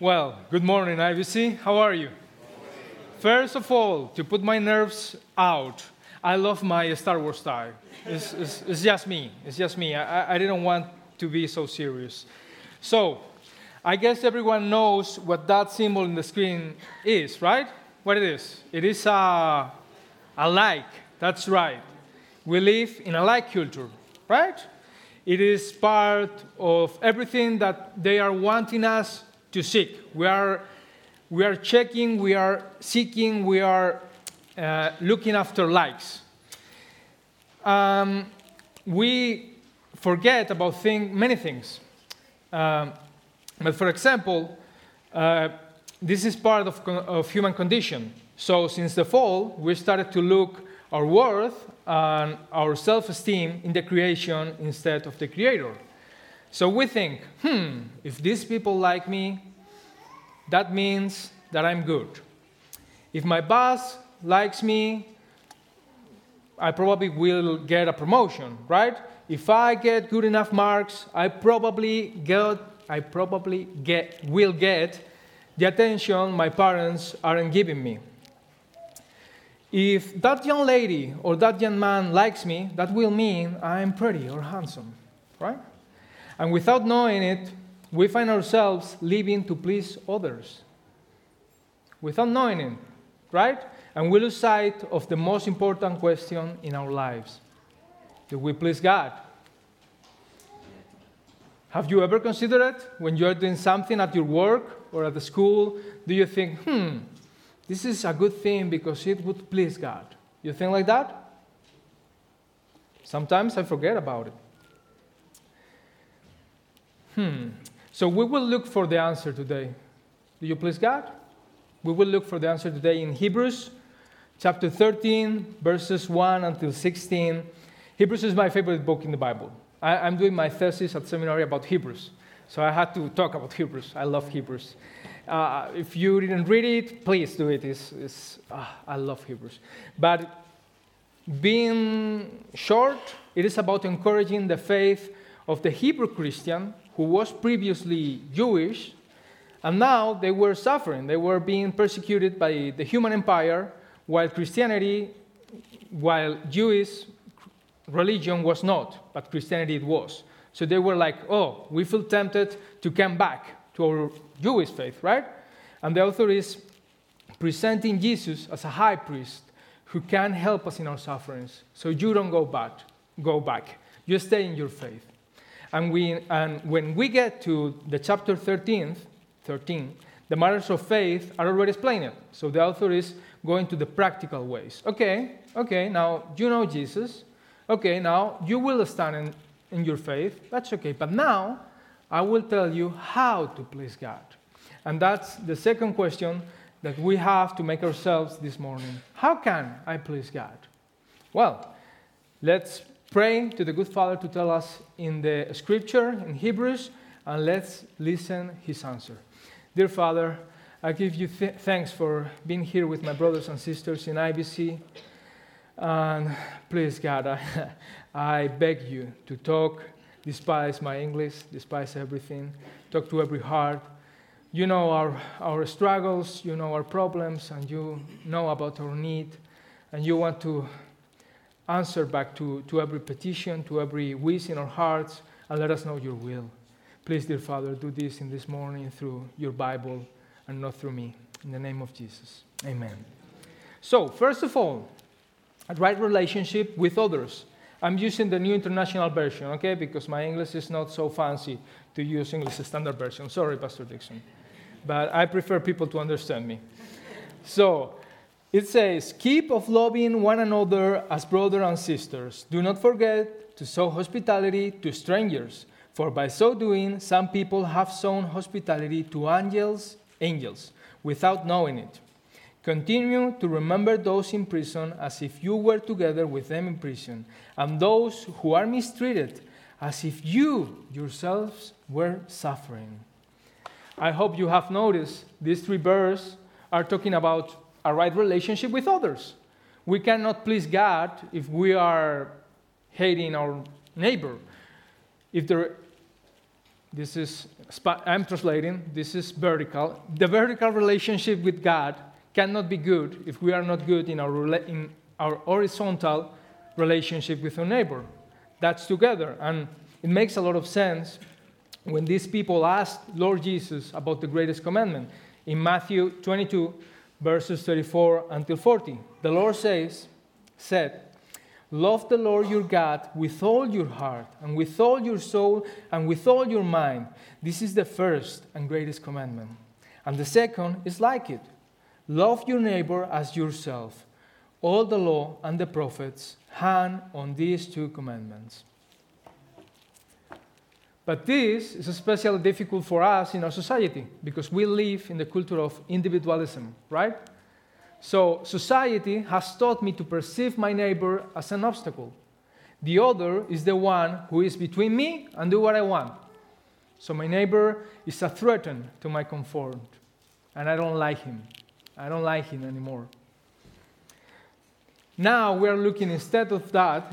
Well, good morning, IBC. How are you? First of all, to put my nerves out, I love my Star Wars tie. It's, it's, it's just me. It's just me. I, I didn't want to be so serious. So, I guess everyone knows what that symbol in the screen is, right? What it is? It is a, a like. That's right. We live in a like culture, right? It is part of everything that they are wanting us to seek. We are, we are checking, we are seeking, we are uh, looking after likes. Um, we forget about thing, many things. Um, but for example, uh, this is part of, of human condition. So since the fall, we started to look our worth and our self-esteem in the creation instead of the creator. So we think, hmm, if these people like me, that means that I'm good. If my boss likes me, I probably will get a promotion, right? If I get good enough marks, I probably get I probably get will get the attention my parents aren't giving me. If that young lady or that young man likes me, that will mean I'm pretty or handsome, right? And without knowing it, we find ourselves living to please others. Without knowing it, right? And we lose sight of the most important question in our lives Do we please God? Have you ever considered it when you are doing something at your work or at the school? Do you think, hmm, this is a good thing because it would please God. You think like that? Sometimes I forget about it. Hmm. So we will look for the answer today. Do you please God? We will look for the answer today in Hebrews chapter 13, verses 1 until 16. Hebrews is my favorite book in the Bible. I, am doing my thesis at seminary about Hebrews. So I had to talk about Hebrews. I love Hebrews. Uh, if you didn't read it, please do it. It's, it's, uh, I love Hebrews. But being short, it is about encouraging the faith of the Hebrew Christian who was previously Jewish, and now they were suffering. They were being persecuted by the Roman empire, while Christianity, while Jewish religion was not, but Christianity it was. So they were like, oh, we feel tempted to come back to our Jewish faith, right? And the author is presenting Jesus as a high priest who can help us in our sufferings. So you don't go back, go back. You stay in your faith. And, we, and when we get to the chapter 13, 13, the matters of faith are already explained. So the author is going to the practical ways. Okay, okay, now you know Jesus. Okay, now you will stand in, in your faith. That's okay. But now I will tell you how to please God. And that's the second question that we have to make ourselves this morning. How can I please God? Well, let's pray to the good Father to tell us in the scripture in Hebrews, and let's listen his answer. Dear Father, I give you th- thanks for being here with my brothers and sisters in IBC. And please, God, I, I beg you to talk despise my English, despise everything, talk to every heart. You know our, our struggles, you know our problems, and you know about our need, and you want to answer back to, to every petition, to every wish in our hearts, and let us know your will. Please, dear Father, do this in this morning through your Bible and not through me. In the name of Jesus. Amen. So, first of all, a right relationship with others. I'm using the New International Version, okay, because my English is not so fancy to use English Standard Version. Sorry, Pastor Dixon. But I prefer people to understand me. So, it says, Keep of loving one another as brothers and sisters. Do not forget to show hospitality to strangers, for by so doing, some people have shown hospitality to angels, angels, without knowing it. Continue to remember those in prison as if you were together with them in prison, and those who are mistreated as if you yourselves were suffering. I hope you have noticed these three verses are talking about a right relationship with others. We cannot please God if we are hating our neighbor. If there, This is, I'm translating, this is vertical. The vertical relationship with God cannot be good if we are not good in our, in our horizontal relationship with our neighbor. That's together. And it makes a lot of sense when these people asked Lord Jesus about the greatest commandment. In Matthew 22, verses 34 until 40, the Lord says, said, Love the Lord your God with all your heart, and with all your soul, and with all your mind. This is the first and greatest commandment. And the second is like it love your neighbor as yourself. All the law and the prophets hang on these two commandments. But this is especially difficult for us in our society because we live in the culture of individualism, right? So society has taught me to perceive my neighbor as an obstacle. The other is the one who is between me and do what I want. So my neighbor is a threat to my comfort, and I don't like him. I don't like him anymore. Now we are looking instead of that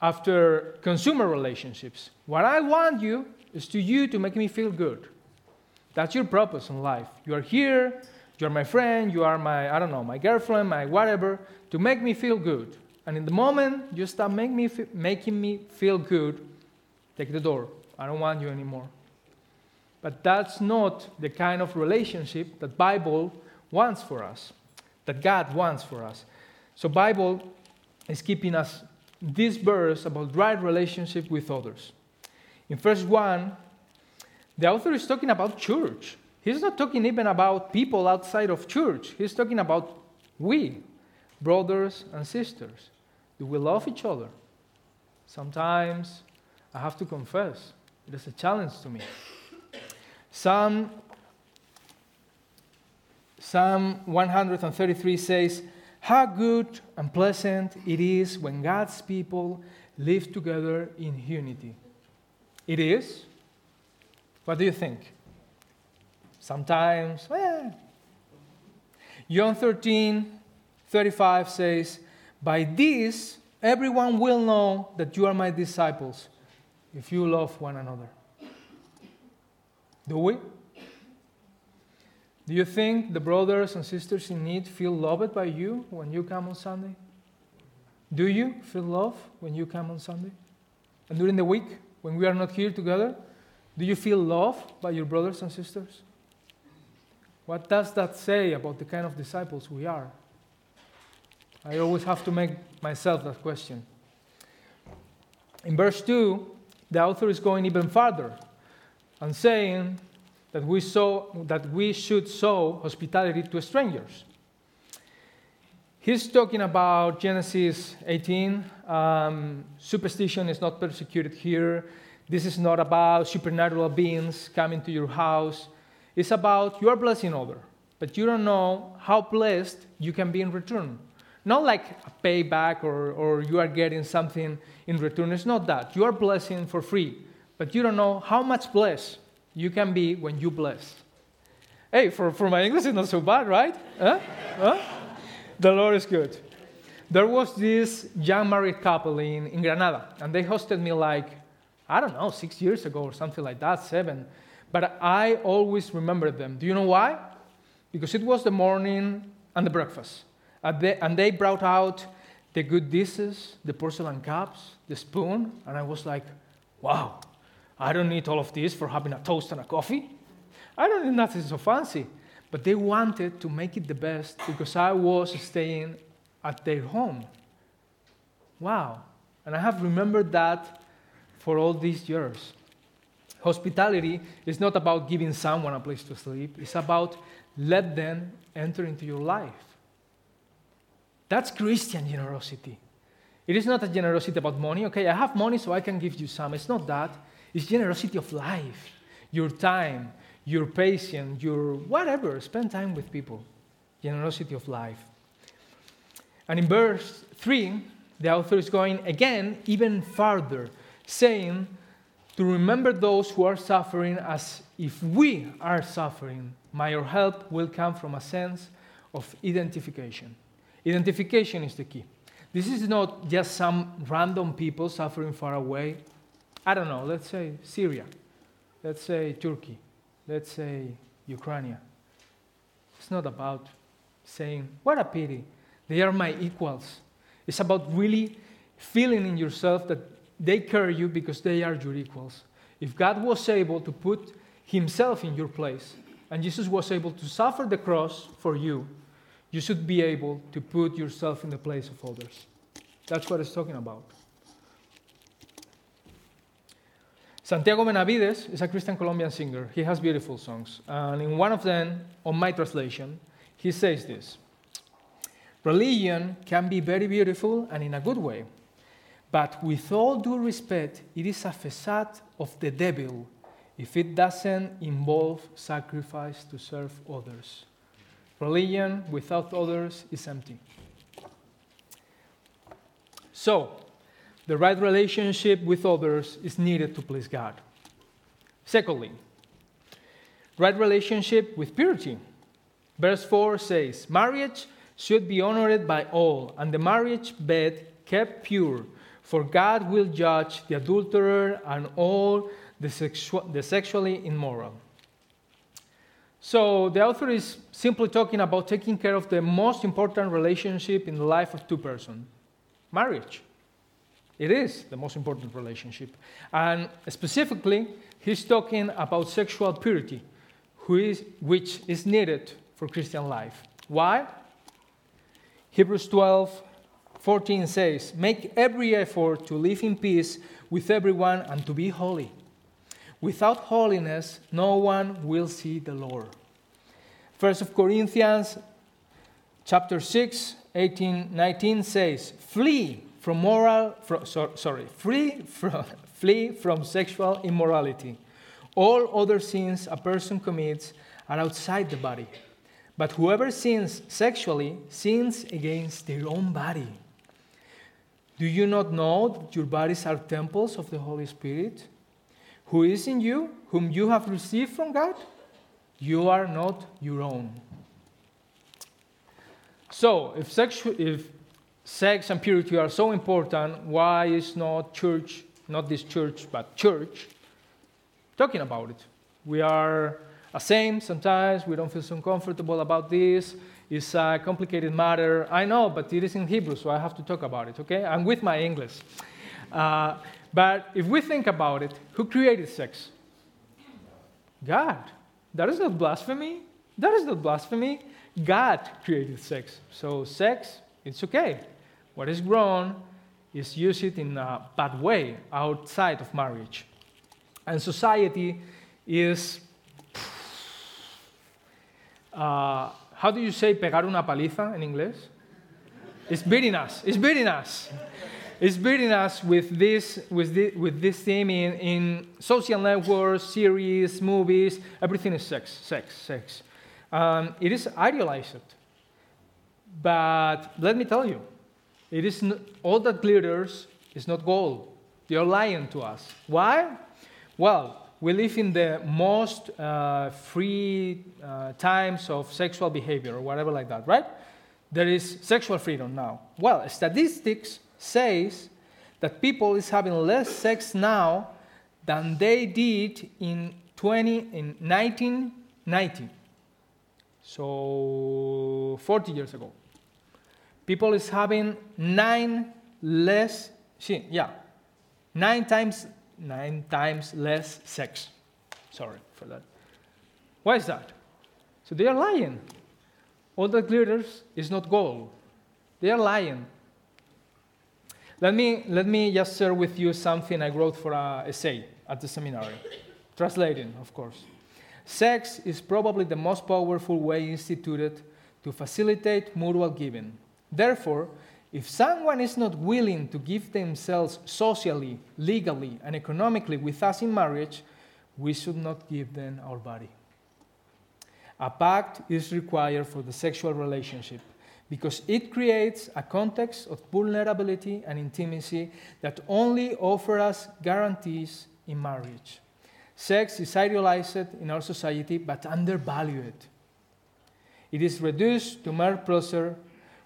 after consumer relationships. What I want you is to you to make me feel good. That's your purpose in life. You are here, you're my friend, you are my, I don't know, my girlfriend, my whatever, to make me feel good. And in the moment you start make me making me feel good, take the door. I don't want you anymore. But that's not the kind of relationship that Bible wants for us, that God wants for us. So Bible is keeping us this verse about right relationship with others. In verse 1, the author is talking about church. He's not talking even about people outside of church. He's talking about we, brothers and sisters. Do we love each other? Sometimes I have to confess, it is a challenge to me. Psalm, Psalm 133 says, How good and pleasant it is when God's people live together in unity. It is. What do you think? Sometimes, well. John 13, 35 says, By this everyone will know that you are my disciples if you love one another. Do we? Do you think the brothers and sisters in need feel loved by you when you come on Sunday? Do you feel love when you come on Sunday? And during the week? when we are not here together? Do you feel loved by your brothers and sisters? What does that say about the kind of disciples we are? I always have to make myself that question. In verse 2, the author is going even farther and saying that we, saw, that we should show hospitality to strangers. He's talking about Genesis 18. Um, superstition is not persecuted here. This is not about supernatural beings coming to your house. It's about you are blessing other, but you don't know how blessed you can be in return. Not like a payback or, or you are getting something in return. It's not that. You are blessing for free, but you don't know how much blessed you can be when you bless. Hey, for, for my English, it's not so bad, right? Huh? Huh? the Lord is good. There was this young married couple in, in Granada, and they hosted me like, I don't know, six years ago or something like that, seven. But I always remember them. Do you know why? Because it was the morning and the breakfast. And they, and they brought out the good dishes, the porcelain cups, the spoon, and I was like, wow, I don't need all of this for having a toast and a coffee. I don't need nothing so fancy. But they wanted to make it the best because I was staying at their home. Wow. And I have remembered that for all these years. Hospitality is not about giving someone a place to sleep, it's about let them enter into your life. That's Christian generosity. It is not a generosity about money. Okay, I have money so I can give you some. It's not that. It's generosity of life, your time, your patience, your whatever. Spend time with people. Generosity of life. And in verse 3, the author is going again even farther, saying to remember those who are suffering as if we are suffering. My help will come from a sense of identification. Identification is the key. This is not just some random people suffering far away. I don't know, let's say Syria let's say Turkey, let's say Ukraine. It's not about saying, what a pity, they are my equals. It's about really feeling in yourself that they carry you because they are your equals. If God was able to put himself in your place, and Jesus was able to suffer the cross for you, you should be able to put yourself in the place of others. That's what it's talking about. Santiago Benavides is a Christian Colombian singer. He has beautiful songs. And in one of them, on my translation, he says this Religion can be very beautiful and in a good way. But with all due respect, it is a facade of the devil if it doesn't involve sacrifice to serve others. Religion without others is empty. So, the right relationship with others is needed to please God. Secondly, right relationship with purity. Verse 4 says, Marriage should be honored by all, and the marriage bed kept pure, for God will judge the adulterer and all the, sexu- the sexually immoral. So the author is simply talking about taking care of the most important relationship in the life of two persons marriage. It is the most important relationship. And specifically, he's talking about sexual purity, which is needed for Christian life. Why? Hebrews 12 14 says, Make every effort to live in peace with everyone and to be holy. Without holiness, no one will see the Lord. First of Corinthians chapter 6, 18, 19 says, Flee from moral, from, so, sorry, free from, flee from sexual immorality. All other sins a person commits are outside the body. But whoever sins sexually sins against their own body. Do you not know that your bodies are temples of the Holy Spirit? who is in you, whom you have received from God, you are not your own. So, if, sexu- if sex and purity are so important, why is not church, not this church, but church, talking about it? We are a same sometimes, we don't feel so comfortable about this. It's a complicated matter. I know, but it is in Hebrew, so I have to talk about it, okay? I'm with my English. Uh, but if we think about it, who created sex? God. That is not blasphemy. That is not blasphemy. God created sex. So, sex, it's okay. What is wrong is use it in a bad way outside of marriage. And society is. Uh, how do you say pegar una paliza in English? It's beating us. It's beating us is beating us with this, with with this theme in, in social networks, series, movies. Everything is sex, sex, sex. Um, it is idealized. But let me tell you, it is not, all that glitters is not gold. They are lying to us. Why? Well, we live in the most uh, free uh, times of sexual behavior or whatever like that, right? There is sexual freedom now. Well, statistics says that people is having less sex now than they did in 20 in 1990 so 40 years ago people is having nine less yeah. Nine times nine times less sex. Sorry for that. Why is that? So they are lying. All that glitters is not gold. They are lying. Let me, let me just share with you something I wrote for an essay at the seminary, translating, of course. Sex is probably the most powerful way instituted to facilitate mutual giving. Therefore, if someone is not willing to give themselves socially, legally, and economically with us in marriage, we should not give them our body. A pact is required for the sexual relationship because it creates a context of vulnerability and intimacy that only offers us guarantees in marriage. Sex is idealized in our society but undervalued. It is reduced to mere pleasure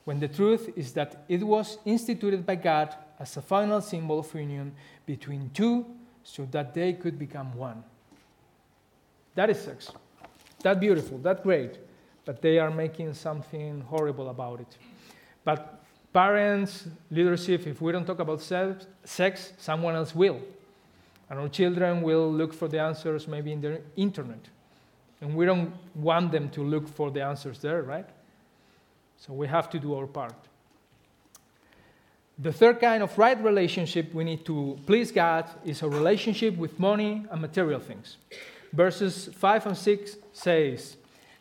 when the truth is that it was instituted by God as a final symbol of union between two so that they could become one. That is sex. That beautiful, that great. But they are making something horrible about it. But parents, leadership, if we don't talk about sex, someone else will. And our children will look for the answers maybe in the internet. And we don't want them to look for the answers there, right? So we have to do our part. The third kind of right relationship we need to please God is a relationship with money and material things. Verses 5 and 6 says,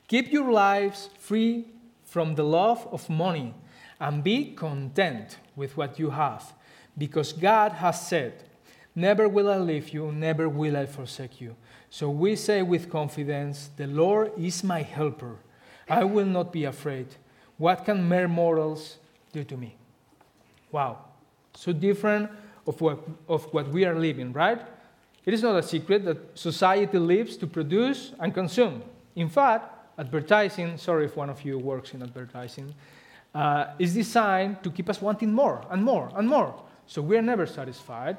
Keep your lives free from the love of money and be content with what you have, because God has said, Never will I leave you, never will I forsake you. So we say with confidence, The Lord is my helper. I will not be afraid. What can mere mortals do to me? Wow. So different of what, of what we are living, right? It is not a secret that society lives to produce and consume. In fact, advertising, sorry if one of you works in advertising, uh, is designed to keep us wanting more and more and more. So we are never satisfied.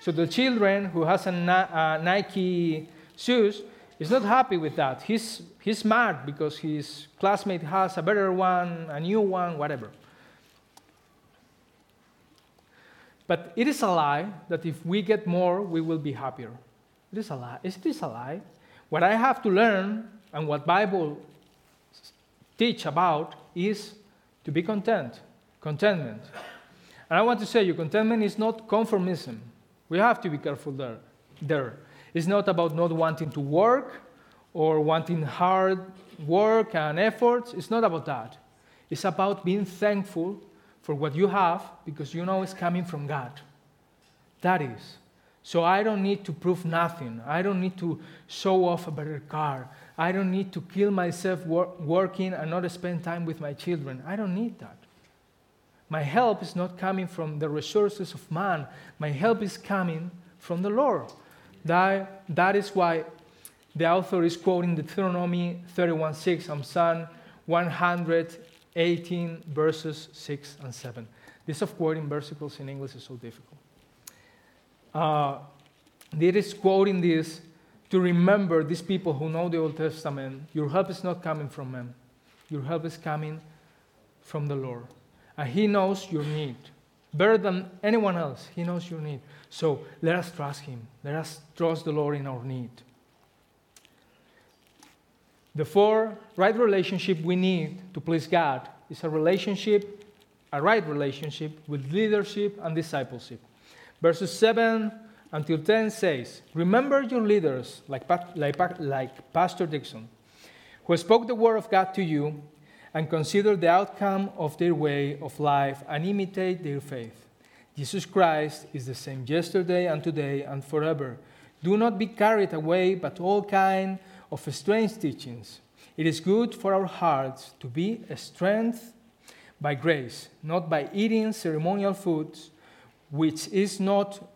So the children who has a uh, Nike shoes is not happy with that. He's, he's mad because his classmate has a better one, a new one, whatever. But it is a lie that if we get more, we will be happier. It is a lie. Is this a lie? What I have to learn and what Bible teach about is to be content, contentment. And I want to say you, contentment is not conformism. We have to be careful there. There, it's not about not wanting to work or wanting hard work and efforts. It's not about that. It's about being thankful for what you have because you know it's coming from God. That is. So I don't need to prove nothing. I don't need to show off a better car. I don't need to kill myself wor- working and not spend time with my children. I don't need that. My help is not coming from the resources of man. My help is coming from the Lord. That, that is why the author is quoting Deuteronomy 31:6 and Psalm 100 18 verses 6 and 7. This of quoting versicles in English is so difficult. Uh, it is quoting this to remember these people who know the Old Testament. Your help is not coming from men, your help is coming from the Lord. And He knows your need. Better than anyone else, He knows your need. So let us trust Him. Let us trust the Lord in our need. The four right relationship we need to please God is a relationship, a right relationship with leadership and discipleship. Verses 7 until 10 says, Remember your leaders, like, like, like Pastor Dixon, who spoke the word of God to you, and consider the outcome of their way of life and imitate their faith. Jesus Christ is the same yesterday and today and forever. Do not be carried away by all kind of strange teachings. It is good for our hearts to be strengthened by grace, not by eating ceremonial foods, which is not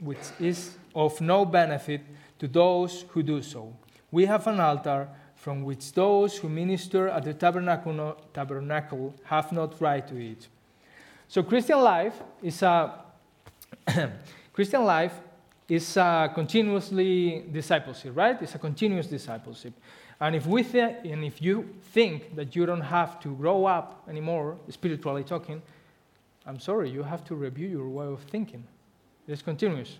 which is of no benefit to those who do so. We have an altar from which those who minister at the tabernacle, tabernacle have not right to eat. So Christian life is a Christian life is a continuously discipleship, right? It's a continuous discipleship. And if, we th- and if you think that you don't have to grow up anymore, spiritually talking, I'm sorry, you have to review your way of thinking. It's continuous.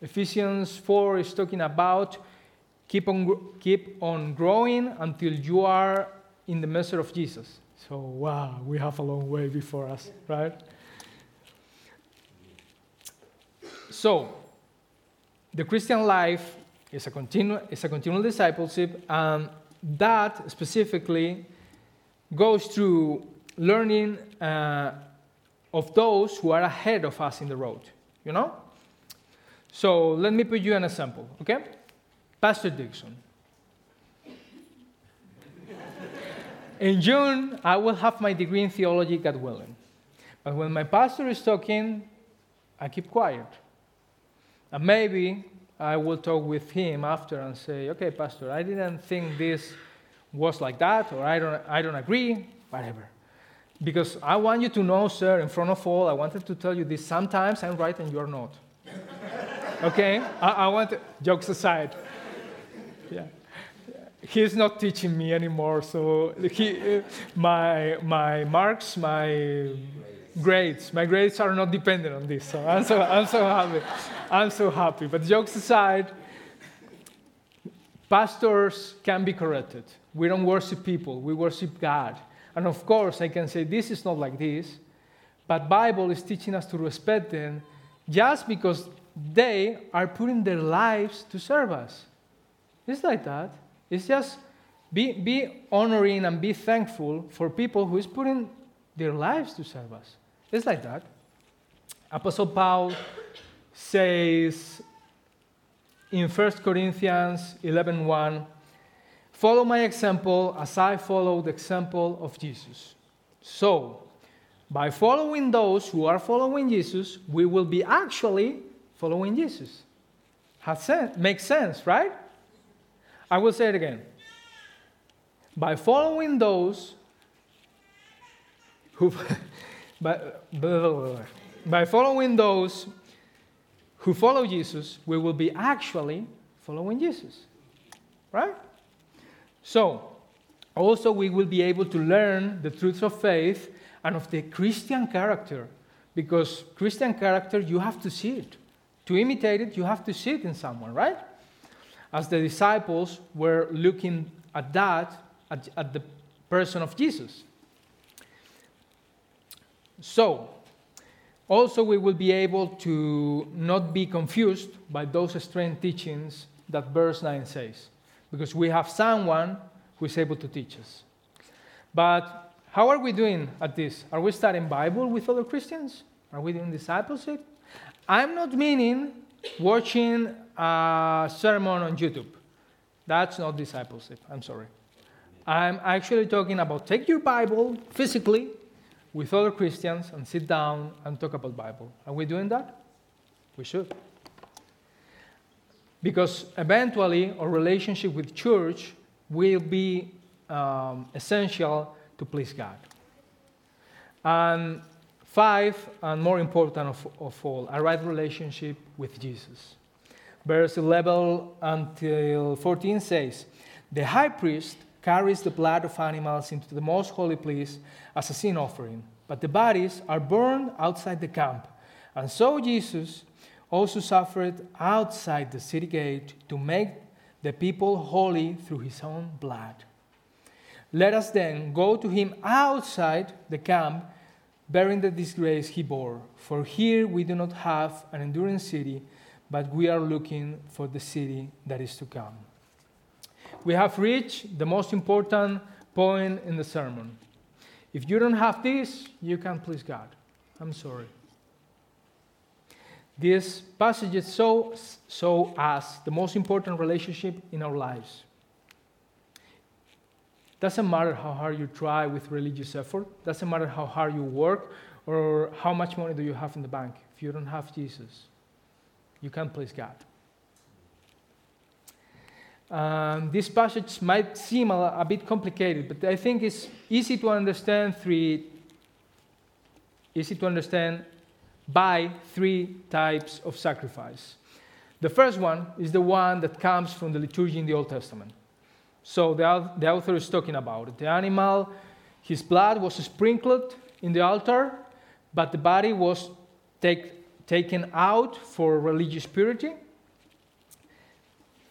Ephesians 4 is talking about keep on, keep on growing until you are in the measure of Jesus. So, wow, we have a long way before us, right? So, the Christian life is a, continu- is a continual discipleship, and that specifically goes through learning uh, of those who are ahead of us in the road, you know? So let me put you an example, okay? Pastor Dixon. in June, I will have my degree in theology, God willing. But when my pastor is talking, I keep quiet. And maybe I will talk with him after and say, okay, Pastor, I didn't think this was like that, or I don't, I don't agree, whatever. Because I want you to know, sir, in front of all, I wanted to tell you this. Sometimes I'm right and you're not. okay? I, I want, to, jokes aside. Yeah. He's not teaching me anymore, so he, uh, my, my marks, my grades, my grades are not dependent on this. So I'm so, I'm so happy. I'm so happy. But jokes aside, pastors can be corrected. We don't worship people, we worship God. And of course, I can say this is not like this, but Bible is teaching us to respect them just because they are putting their lives to serve us. It's like that. It's just be, be honoring and be thankful for people who is putting their lives to serve us. It's like that. Apostle Paul says in 1 Corinthians 11:1, 1, Follow my example as I follow the example of Jesus. So, by following those who are following Jesus, we will be actually following Jesus. Has makes sense, right? I will say it again. By following those who by, by following those who follow Jesus, we will be actually following Jesus. Right? So, also we will be able to learn the truths of faith and of the Christian character. Because Christian character, you have to see it. To imitate it, you have to see it in someone, right? As the disciples were looking at that, at, at the person of Jesus. So, also we will be able to not be confused by those strange teachings that verse 9 says because we have someone who is able to teach us. But how are we doing at this? Are we studying Bible with other Christians? Are we doing discipleship? I'm not meaning watching a sermon on YouTube. That's not discipleship. I'm sorry. I'm actually talking about take your Bible physically with other Christians and sit down and talk about Bible. Are we doing that? We should. Because eventually our relationship with church will be um, essential to please God. And five, and more important of, of all, a right relationship with Jesus. Verse 11 until 14 says, The high priest carries the blood of animals into the most holy place as a sin offering, but the bodies are burned outside the camp. And so Jesus also suffered outside the city gate to make the people holy through his own blood. Let us then go to him outside the camp, bearing the disgrace he bore. For here we do not have an enduring city, but we are looking for the city that is to come. We have reached the most important point in the sermon. If you don't have this, you can't please God. I'm sorry. This passage show, show us the most important relationship in our lives. Doesn't matter how hard you try with religious effort, doesn't matter how hard you work or how much money do you have in the bank. If you don't have Jesus, you can't please God. Um, this passage might seem a, a, bit complicated, but I think it's easy to understand three, easy to understand by three types of sacrifice. The first one is the one that comes from the liturgy in the Old Testament. So the, the author is talking about. The animal, his blood was sprinkled in the altar, but the body was take, taken out for religious purity.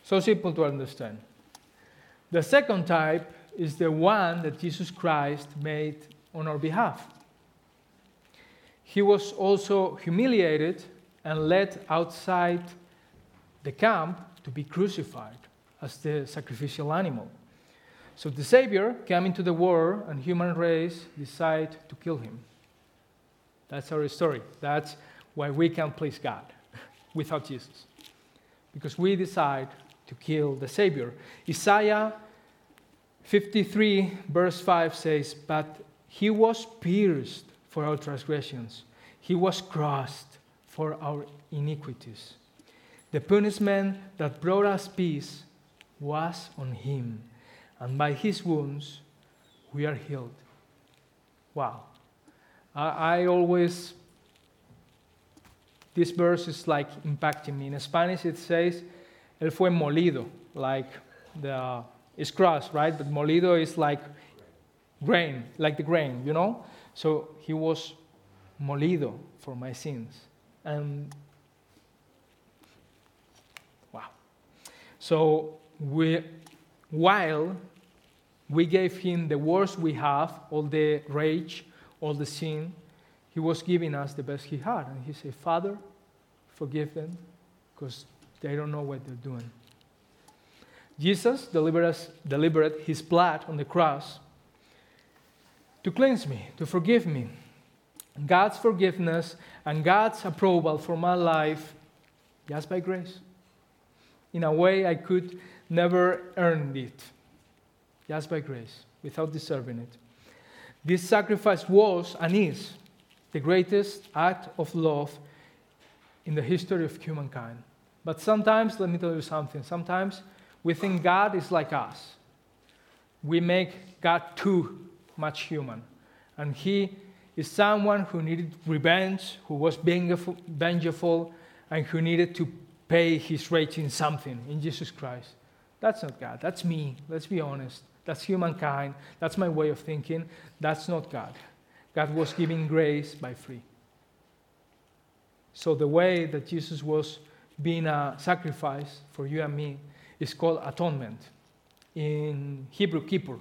So simple to understand. The second type is the one that Jesus Christ made on our behalf he was also humiliated and led outside the camp to be crucified as the sacrificial animal. So the Savior came into the world, and human race decided to kill him. That's our story. That's why we can't please God without Jesus. Because we decide to kill the Savior. Isaiah 53, verse 5 says, But he was pierced for our transgressions, he was crushed for our iniquities. The punishment that brought us peace was on him, and by his wounds we are healed. Wow. I, I always, this verse is like impacting me. In Spanish it says, Él fue molido, like the, is crushed, right? But molido is like grain, like the grain, you know? So he was molido for my sins. And wow. So we, while we gave him the worst we have, all the rage, all the sin, he was giving us the best he had. And he said, Father, forgive them because they don't know what they're doing. Jesus delivered, us, delivered his blood on the cross to cleanse me, to forgive me. God's forgiveness and God's approval for my life just by grace. In a way I could never earned it, just by grace, without deserving it. This sacrifice was and is the greatest act of love in the history of humankind. But sometimes, let me tell you something, sometimes we think God is like us. We make God too much human. And He is someone who needed revenge, who was vengeful, and who needed to pay his rage in something, in Jesus Christ. That's not God. That's me. Let's be honest. That's humankind. That's my way of thinking. That's not God. God was giving grace by free. So the way that Jesus was being a sacrifice for you and me is called atonement. In Hebrew, kippur.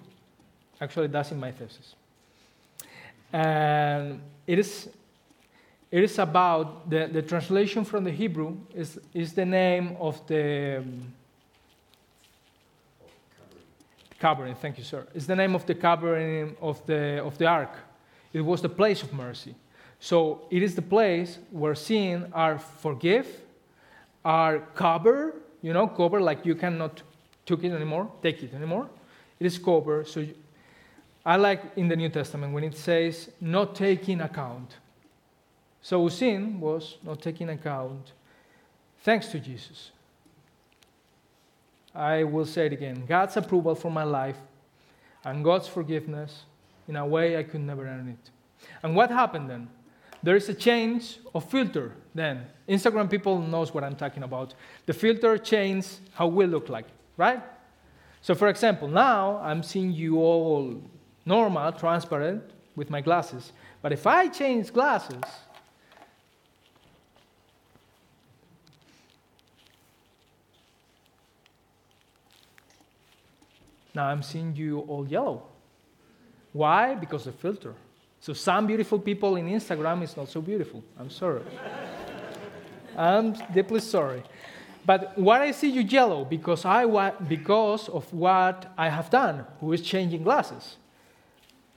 Actually, that's in my thesis. And it is, it is about the, the translation from the Hebrew is, is the name of the um, covering. Thank you, sir. It's the name of the covering of the of the ark. It was the place of mercy. So it is the place where sin are forgive, are cover. You know, cover like you cannot take it anymore, take it anymore. It is cover. So you, I like in the New Testament when it says not taking account. So sin was not taking account thanks to Jesus. I will say it again God's approval for my life and God's forgiveness in a way I could never earn it. And what happened then? There is a change of filter then. Instagram people knows what I'm talking about. The filter changes how we look like, right? So for example, now I'm seeing you all normal, transparent with my glasses. But if I change glasses, now I'm seeing you all yellow. Why? Because the filter. So some beautiful people in Instagram is not so beautiful. I'm sorry. I'm deeply sorry. But why I see you yellow? Because, I wa- because of what I have done, who is changing glasses.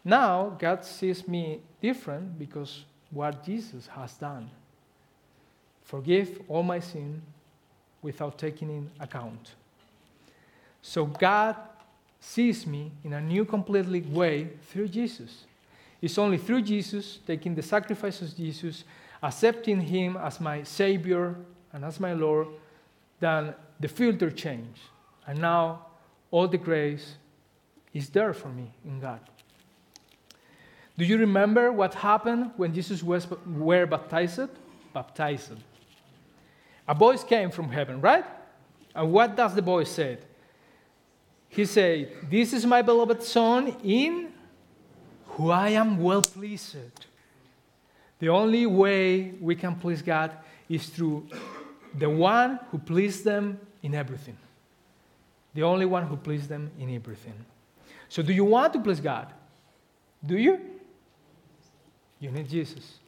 Now, God sees me different because what Jesus has done. Forgive all my sin without taking in account. So God sees me in a new, completely way through Jesus. It's only through Jesus, taking the sacrifice of Jesus, accepting Him as my Savior and as my Lord, that the filter changed. And now all the grace is there for me in God. Do you remember what happened when Jesus was were baptized? Baptized. A voice came from heaven, right? And what does the voice say? He said, This is my beloved Son in who I am well pleased. The only way we can please God is through the one who pleased them in everything. The only one who pleased them in everything. So, do you want to please God? Do you? You need Jesus.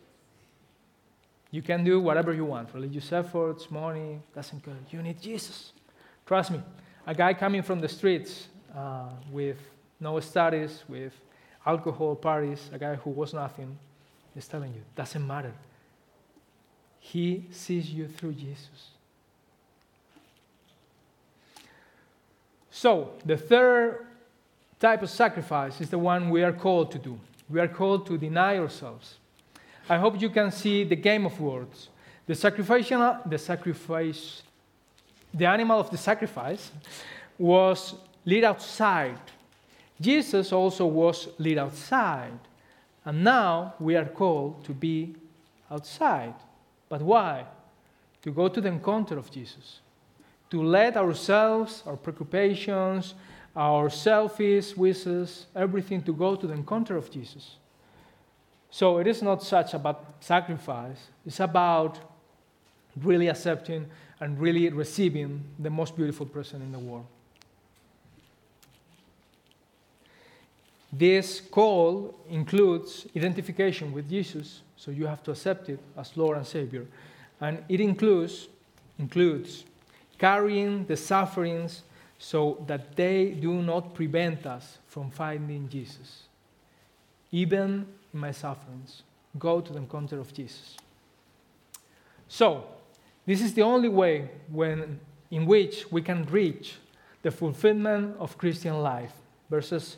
You can do whatever you want religious efforts, money, doesn't care. You need Jesus. Trust me. A guy coming from the streets uh, with no studies, with alcohol parties, a guy who was nothing, is telling you, doesn't matter. He sees you through Jesus. So, the third type of sacrifice is the one we are called to do we are called to deny ourselves. I hope you can see the game of words. The sacrificial, the sacrifice, the animal of the sacrifice was led outside. Jesus also was led outside. And now we are called to be outside. But why? To go to the encounter of Jesus, to let ourselves, our preoccupations, our selfish wishes, everything to go to the encounter of Jesus. So it is not such about sacrifice, it's about really accepting and really receiving the most beautiful person in the world. This call includes identification with Jesus, so you have to accept it as Lord and Savior. And it includes, includes carrying the sufferings so that they do not prevent us from finding Jesus. Even in my sufferings, go to the encounter of Jesus. So, this is the only way when, in which we can reach the fulfillment of Christian life. Verses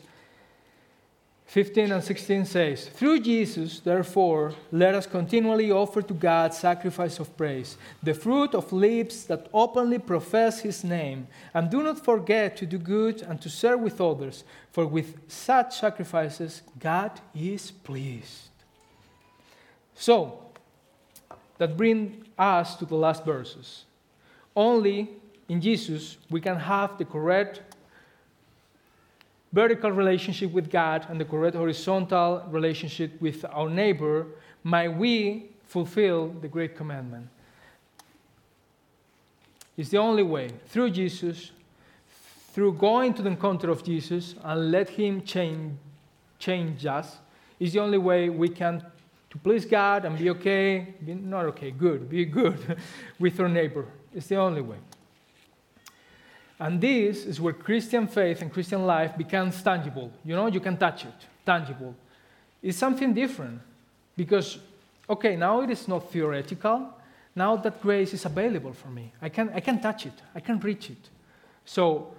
15 and 16 says, Through Jesus, therefore, let us continually offer to God sacrifice of praise, the fruit of lips that openly profess his name. And do not forget to do good and to serve with others, for with such sacrifices, God is pleased. So, that bring us to the last verses. Only in Jesus we can have the correct vertical relationship with God and the correct horizontal relationship with our neighbor, may we fulfill the great commandment. It's the only way, through Jesus, through going to the encounter of Jesus and let Him change, change us, is the only way we can to please God and be okay, be not okay, good, be good with our neighbor. It's the only way. And this is where Christian faith and Christian life becomes tangible. You know, you can touch it, tangible. It's something different because, okay, now it is not theoretical. Now that grace is available for me. I can, I can touch it, I can reach it. So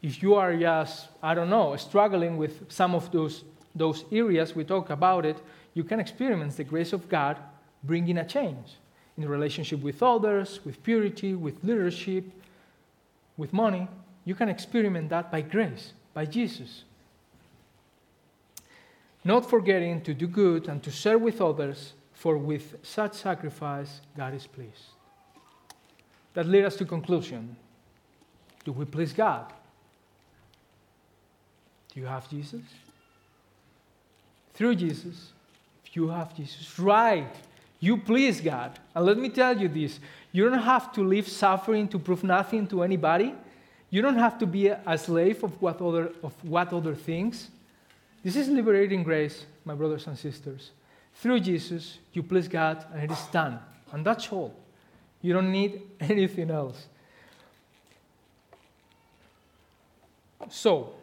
if you are just, I don't know, struggling with some of those, those areas, we talk about it, you can experience the grace of God bringing a change in relationship with others, with purity, with leadership, with money, you can experiment that by grace, by Jesus. Not forgetting to do good and to serve with others, for with such sacrifice, God is pleased. That leads us to conclusion. Do we please God? Do you have Jesus? Through Jesus, you have Jesus, right, you please God. And let me tell you this you don't have to live suffering to prove nothing to anybody. You don't have to be a slave of what other, of what other things. This is liberating grace, my brothers and sisters. Through Jesus, you please God, and it is done. And that's all. You don't need anything else. So,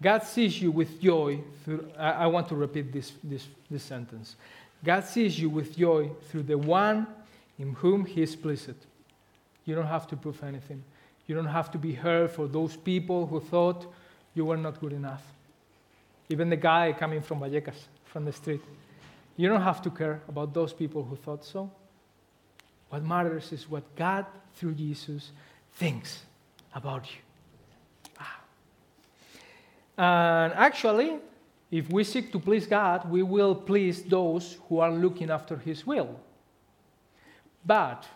God sees you with joy. Through, I, I want to repeat this, this, this sentence. God sees you with joy through the one in whom he is pleased. You don't have to prove anything. You don't have to be heard for those people who thought you were not good enough. Even the guy coming from Vallecas, from the street. You don't have to care about those people who thought so. What matters is what God, through Jesus, thinks about you. And actually, if we seek to please God, we will please those who are looking after His will. But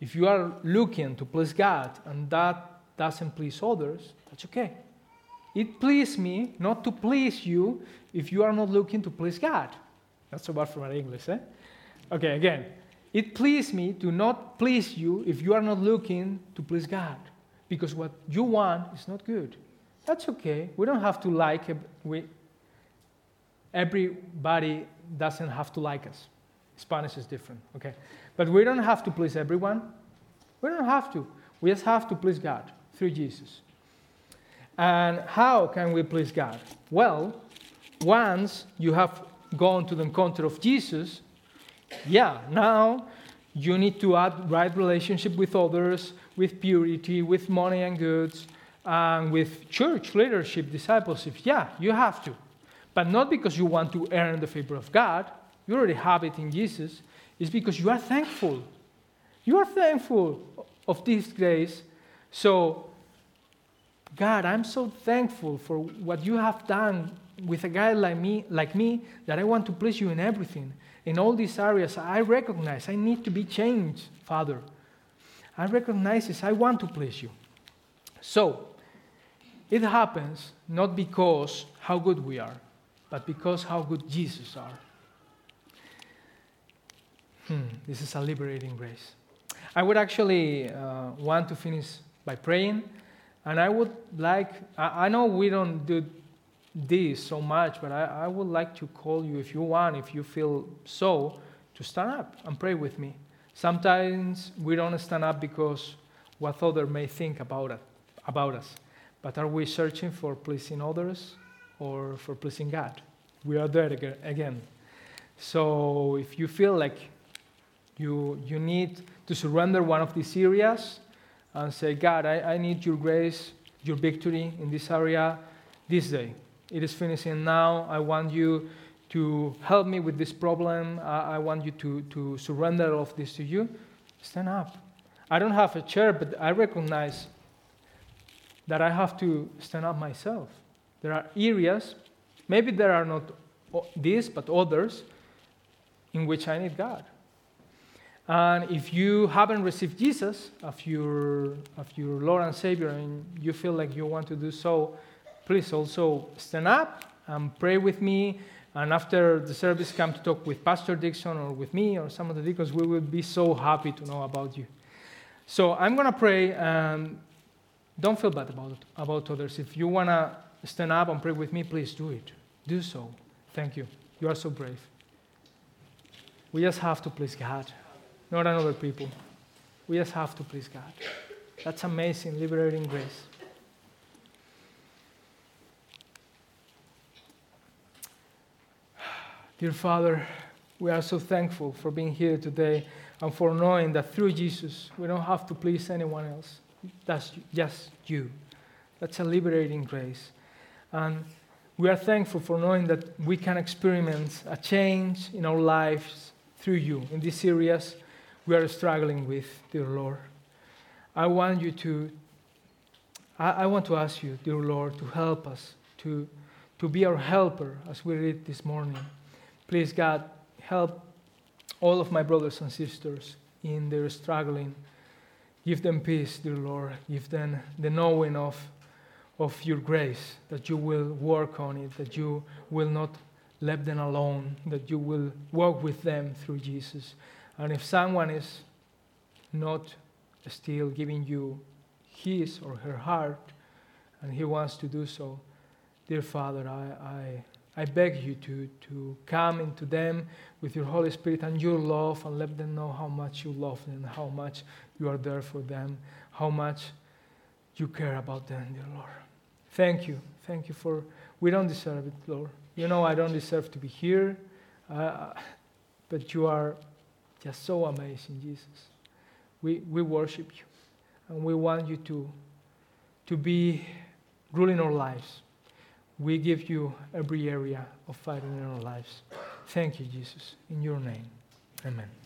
if you are looking to please God and that doesn't please others, that's okay. It pleases me not to please you if you are not looking to please God. That's so bad for my English, eh? Okay, again. It pleases me to not please you if you are not looking to please God. Because what you want is not good. That's okay. We don't have to like. We, everybody doesn't have to like us. Spanish is different, okay? But we don't have to please everyone. We don't have to. We just have to please God through Jesus. And how can we please God? Well, once you have gone to the encounter of Jesus, yeah, now you need to add right relationship with others, with purity, with money and goods, and with church leadership, discipleship. Yeah, you have to. But not because you want to earn the favor of God, you already have it in Jesus It's because you are thankful. You are thankful of this grace. So, God, I'm so thankful for what you have done with a guy like me, like me that I want to please you in everything. In all these areas, I recognize I need to be changed, Father. I recognize this. I want to please you. So, it happens not because how good we are, but because how good Jesus are. Hmm, this is a liberating grace. I would actually uh, want to finish by praying, and I would like, I, I, know we don't do this so much, but I, I would like to call you if you want, if you feel so, to stand up and pray with me. Sometimes we don't stand up because what others may think about, it, about us, but are we searching for pleasing others or for pleasing God? We are there again. So if you feel like you, you need to surrender one of these areas and say, God, I, I need your grace, your victory in this area this day. It is finishing now. I want you to help me with this problem. I, I want you to, to surrender all of this to you. Stand up. I don't have a chair, but I recognize that I have to stand up myself. There are areas, maybe there are not these, but others, in which I need God. And if you haven't received Jesus as your, your Lord and Savior and you feel like you want to do so, please also stand up and pray with me. And after the service, come to talk with Pastor Dixon or with me or some of the deacons. We will be so happy to know about you. So I'm going to pray and don't feel bad about, about others. If you want to stand up and pray with me, please do it. Do so. Thank you. You are so brave. We just have to please God not on other people. We just have to please God. That's amazing, liberating grace. Dear Father, we are so thankful for being here today and for knowing that through Jesus we don't have to please anyone else. That's just you. That's a liberating grace. And we are thankful for knowing that we can experience a change in our lives through you in these areas we are struggling with, dear Lord. I want you to, I, I want to ask you, dear Lord, to help us, to, to be our helper as we read this morning. Please, God, help all of my brothers and sisters in their struggling. Give them peace, dear Lord. Give them the knowing of, of your grace, that you will work on it, that you will not let them alone, that you will walk with them through Jesus. And if someone is not still giving you his or her heart, and he wants to do so, dear Father, I, I, I beg you to, to come into them with your Holy Spirit and your love and let them know how much you love them, how much you are there for them, how much you care about them, dear Lord. Thank you. Thank you for, we don't deserve it, Lord. You know I don't deserve to be here, uh, but you are just so amazing, Jesus. We, we worship you and we want you to, to be ruling our lives. We give you every area of fighting in our lives. Thank you, Jesus. In your name, amen.